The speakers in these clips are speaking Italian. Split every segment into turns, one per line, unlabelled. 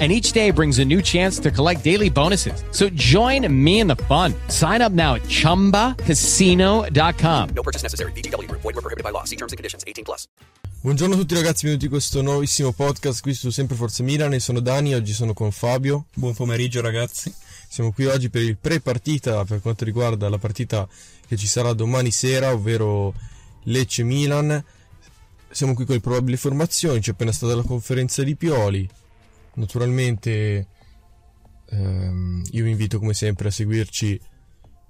and each day brings a new chance to collect daily bonuses. So join me in the fun. Sign up now at ChumbaCasino.com.
No purchase necessary. VGW. Void were prohibited by law. See terms and conditions. 18 plus.
Buongiorno a tutti ragazzi, benvenuti in questo nuovissimo podcast qui su Sempre Forza Milan. Sono Dani, oggi sono con Fabio.
Buon pomeriggio ragazzi.
Siamo qui oggi per il pre-partita per quanto riguarda la partita che ci sarà domani sera, ovvero Lecce-Milan. Siamo qui con le probabili formazioni, c'è appena stata la conferenza di Pioli, Naturalmente ehm, io vi invito come sempre a seguirci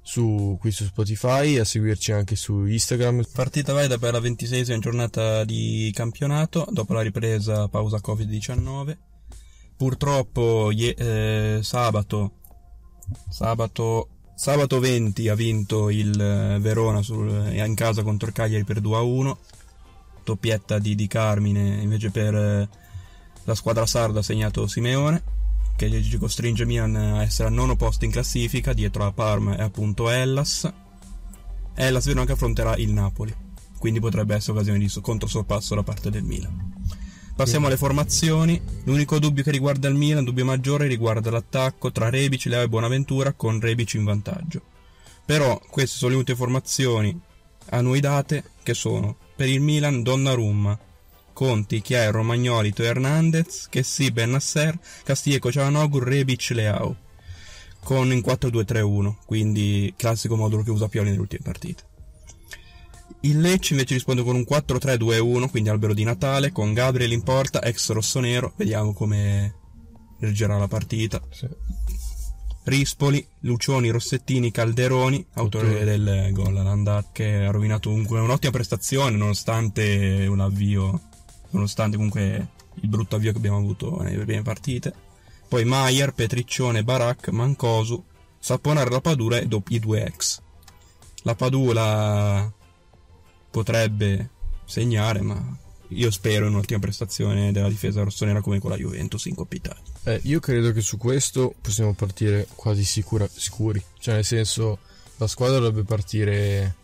su, qui su Spotify a seguirci anche su Instagram.
Partita valida per la ventiseiesima giornata di campionato dopo la ripresa pausa Covid-19. Purtroppo eh, sabato, sabato, sabato 20 ha vinto il eh, Verona sul, in casa contro il Cagliari per 2-1. Doppietta di, di Carmine invece per eh, la squadra sarda ha segnato Simeone, che costringe Milan a essere al nono posto in classifica, dietro a Parma e appunto Hellas. Hellas Verona che affronterà il Napoli, quindi potrebbe essere occasione di controsorpasso da parte del Milan. Passiamo alle formazioni. L'unico dubbio che riguarda il Milan, dubbio maggiore, riguarda l'attacco tra Rebic, Leo e Bonaventura con Rebic in vantaggio. Però queste sono le ultime formazioni a noi date che sono per il Milan Donnarumma, Conti, Chiai, Romagnoli, Teo Hernandez, Chessy, Bennasser, Castilleco, Cialanoglu, Rebic, Leao. Con in 4-2-3-1, quindi classico modulo che usa Pioli nelle ultime partite. Il Lecce invece risponde con un 4-3-2-1, quindi albero di Natale, con Gabriel in porta, ex rossonero, vediamo come reggerà la partita. Sì. Rispoli, Lucioni, Rossettini, Calderoni, autore del gol all'andata, che ha rovinato comunque un'ottima prestazione nonostante un avvio nonostante comunque il brutto avvio che abbiamo avuto nelle prime partite. Poi Maier, Petriccione, Barak, Mancosu, Saponare la Padula e i due ex. La Padula potrebbe segnare, ma io spero in un'ultima prestazione della difesa rossonera come con la Juventus in Coppa Italia.
Eh, io credo che su questo possiamo partire quasi sicura, sicuri. Cioè, nel senso, la squadra dovrebbe partire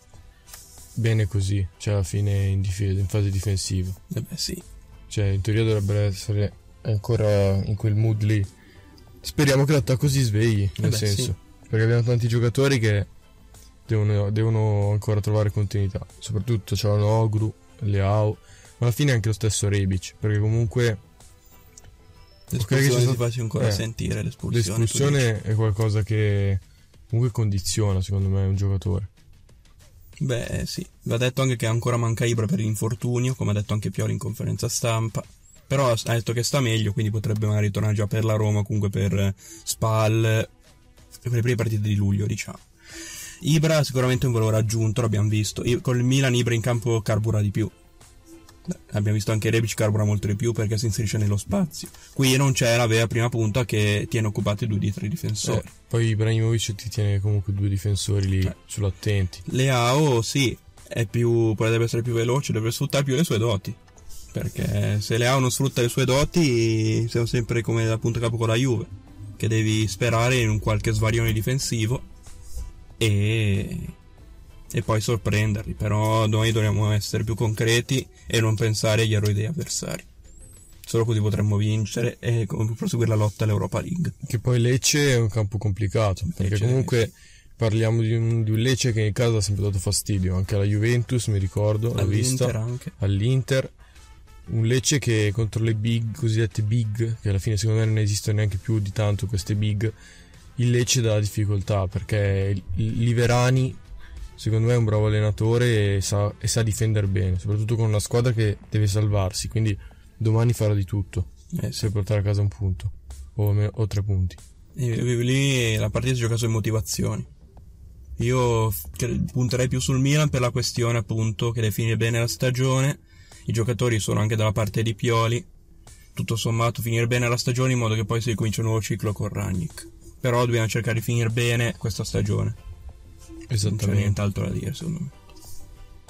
bene così, cioè alla fine in, difesa, in fase difensiva.
Eh beh, sì.
Cioè, in teoria dovrebbe essere ancora in quel mood lì. Speriamo che l'attacco si svegli, nel eh beh, senso. Sì. Perché abbiamo tanti giocatori che devono, devono ancora trovare continuità. Soprattutto c'è Ogru, Leao, ma alla fine anche lo stesso Rebic, perché comunque...
L'espulsione okay, si faccia ancora eh, sentire l'espulsione.
L'espulsione è qualcosa che comunque condiziona, secondo me, un giocatore.
Beh, sì. Va detto anche che ancora manca Ibra per l'infortunio, come ha detto anche Pioli in conferenza stampa. Però ha detto che sta meglio, quindi potrebbe magari tornare già per la Roma, comunque per Spal, per le prime partite di luglio, diciamo. Ibra sicuramente è un valore aggiunto, l'abbiamo visto. I- Con il Milan Ibra in campo carbura di più. Abbiamo visto anche Rebic carbura molto di più perché si inserisce nello spazio. Qui non c'è la vera prima punta che tiene occupati due di tre difensori.
Eh, poi Ibrahimovic ti tiene comunque due difensori lì
Eh.
sull'attenti.
Leao sì, è più, potrebbe essere più veloce, deve sfruttare più le sue doti. Perché se Leao non sfrutta le sue doti, siamo sempre come da punto capo con la Juve, che devi sperare in un qualche svarione difensivo e, e poi sorprenderli. Però noi dobbiamo essere più concreti e non pensare agli errori degli avversari. Solo così potremmo vincere e proseguire la lotta all'Europa League.
Che poi Lecce è un campo complicato, perché
Lecce,
comunque parliamo di un, di un Lecce che in casa ha sempre dato fastidio, anche alla Juventus mi ricordo, l'ho
All'Inter
vista,
anche.
all'Inter. Un Lecce che contro le big, cosiddette big, che alla fine secondo me non esistono neanche più di tanto queste big, il Lecce dà difficoltà perché Liverani secondo me è un bravo allenatore e sa, e sa difendere bene, soprattutto con una squadra che deve salvarsi, quindi domani farà di tutto
Eh, sì.
per portare a casa un punto o, me- o tre punti.
E lì la partita si gioca sulle motivazioni. Io punterei più sul Milan per la questione appunto che deve finire bene la stagione. I giocatori sono anche dalla parte di Pioli. Tutto sommato finire bene la stagione in modo che poi si ricomincia un nuovo ciclo con Ragnick. Però dobbiamo cercare di finire bene questa stagione. Non c'è
Esattamente.
nient'altro da dire secondo me.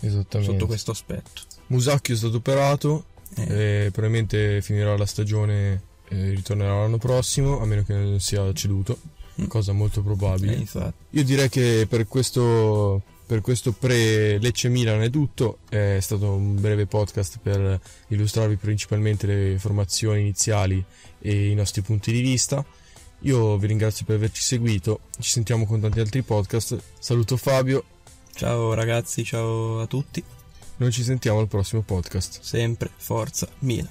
Esattamente.
Sotto questo aspetto.
Musacchio è stato operato,
Eh,
e probabilmente finirà la stagione e ritornerà l'anno prossimo, a meno che non sia ceduto,
Mm.
cosa molto probabile.
eh, infatti.
Io direi che per questo, per questo pre-Lecce Milan è tutto, è stato un breve podcast per illustrarvi principalmente le formazioni iniziali e i nostri punti di vista. Io vi ringrazio per averci seguito, ci sentiamo con tanti altri podcast. Saluto Fabio,
Ciao ragazzi, ciao a tutti.
noi ci sentiamo al prossimo podcast.
Sempre forza Milan.